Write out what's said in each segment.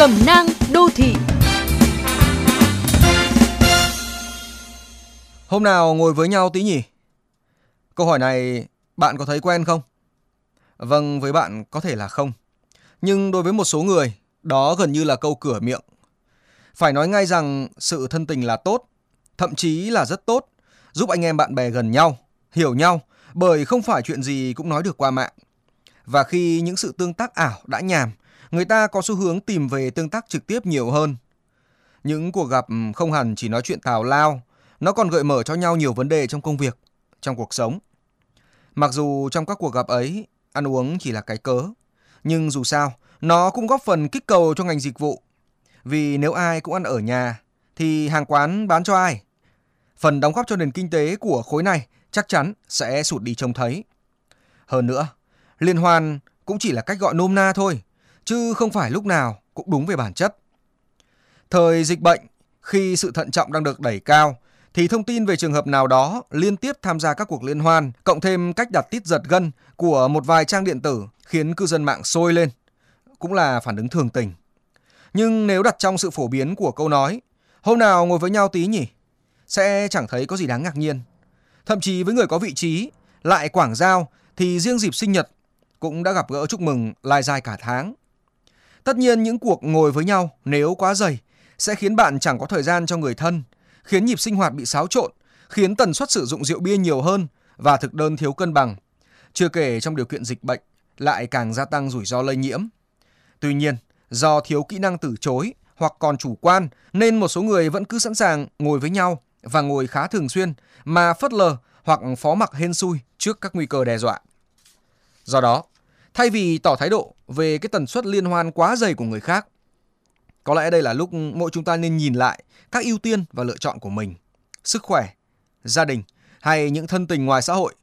Cẩm nang đô thị Hôm nào ngồi với nhau tí nhỉ? Câu hỏi này bạn có thấy quen không? Vâng, với bạn có thể là không. Nhưng đối với một số người, đó gần như là câu cửa miệng. Phải nói ngay rằng sự thân tình là tốt, thậm chí là rất tốt, giúp anh em bạn bè gần nhau, hiểu nhau, bởi không phải chuyện gì cũng nói được qua mạng. Và khi những sự tương tác ảo đã nhàm, người ta có xu hướng tìm về tương tác trực tiếp nhiều hơn. Những cuộc gặp ừ, không hẳn chỉ nói chuyện tào lao, nó còn gợi mở cho nhau nhiều vấn đề trong công việc, trong cuộc sống. Mặc dù trong các cuộc gặp ấy, ăn uống chỉ là cái cớ, nhưng dù sao, nó cũng góp phần kích cầu cho ngành dịch vụ. Vì nếu ai cũng ăn ở nhà, thì hàng quán bán cho ai? Phần đóng góp cho nền kinh tế của khối này chắc chắn sẽ sụt đi trông thấy. Hơn nữa, liên hoan cũng chỉ là cách gọi nôm na thôi, chứ không phải lúc nào cũng đúng về bản chất. Thời dịch bệnh, khi sự thận trọng đang được đẩy cao, thì thông tin về trường hợp nào đó liên tiếp tham gia các cuộc liên hoan, cộng thêm cách đặt tít giật gân của một vài trang điện tử khiến cư dân mạng sôi lên, cũng là phản ứng thường tình. Nhưng nếu đặt trong sự phổ biến của câu nói, hôm nào ngồi với nhau tí nhỉ, sẽ chẳng thấy có gì đáng ngạc nhiên. Thậm chí với người có vị trí, lại quảng giao thì riêng dịp sinh nhật cũng đã gặp gỡ chúc mừng lai dài cả tháng. Tất nhiên những cuộc ngồi với nhau nếu quá dày sẽ khiến bạn chẳng có thời gian cho người thân, khiến nhịp sinh hoạt bị xáo trộn, khiến tần suất sử dụng rượu bia nhiều hơn và thực đơn thiếu cân bằng. Chưa kể trong điều kiện dịch bệnh lại càng gia tăng rủi ro lây nhiễm. Tuy nhiên, do thiếu kỹ năng từ chối hoặc còn chủ quan nên một số người vẫn cứ sẵn sàng ngồi với nhau và ngồi khá thường xuyên mà phớt lờ hoặc phó mặc hên xui trước các nguy cơ đe dọa. Do đó, thay vì tỏ thái độ về cái tần suất liên hoan quá dày của người khác, có lẽ đây là lúc mỗi chúng ta nên nhìn lại các ưu tiên và lựa chọn của mình, sức khỏe, gia đình hay những thân tình ngoài xã hội,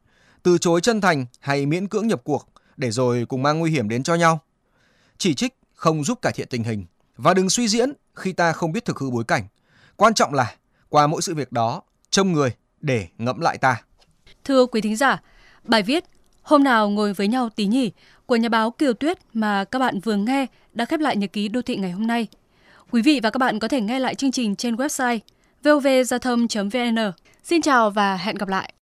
từ chối chân thành hay miễn cưỡng nhập cuộc để rồi cùng mang nguy hiểm đến cho nhau. Chỉ trích không giúp cải thiện tình hình và đừng suy diễn khi ta không biết thực hư bối cảnh. Quan trọng là qua mỗi sự việc đó, trông người để ngẫm lại ta. Thưa quý thính giả, bài viết Hôm nào ngồi với nhau tí nhỉ của nhà báo Kiều Tuyết mà các bạn vừa nghe đã khép lại nhật ký đô thị ngày hôm nay. Quý vị và các bạn có thể nghe lại chương trình trên website vovgiao thông.vn. Xin chào và hẹn gặp lại.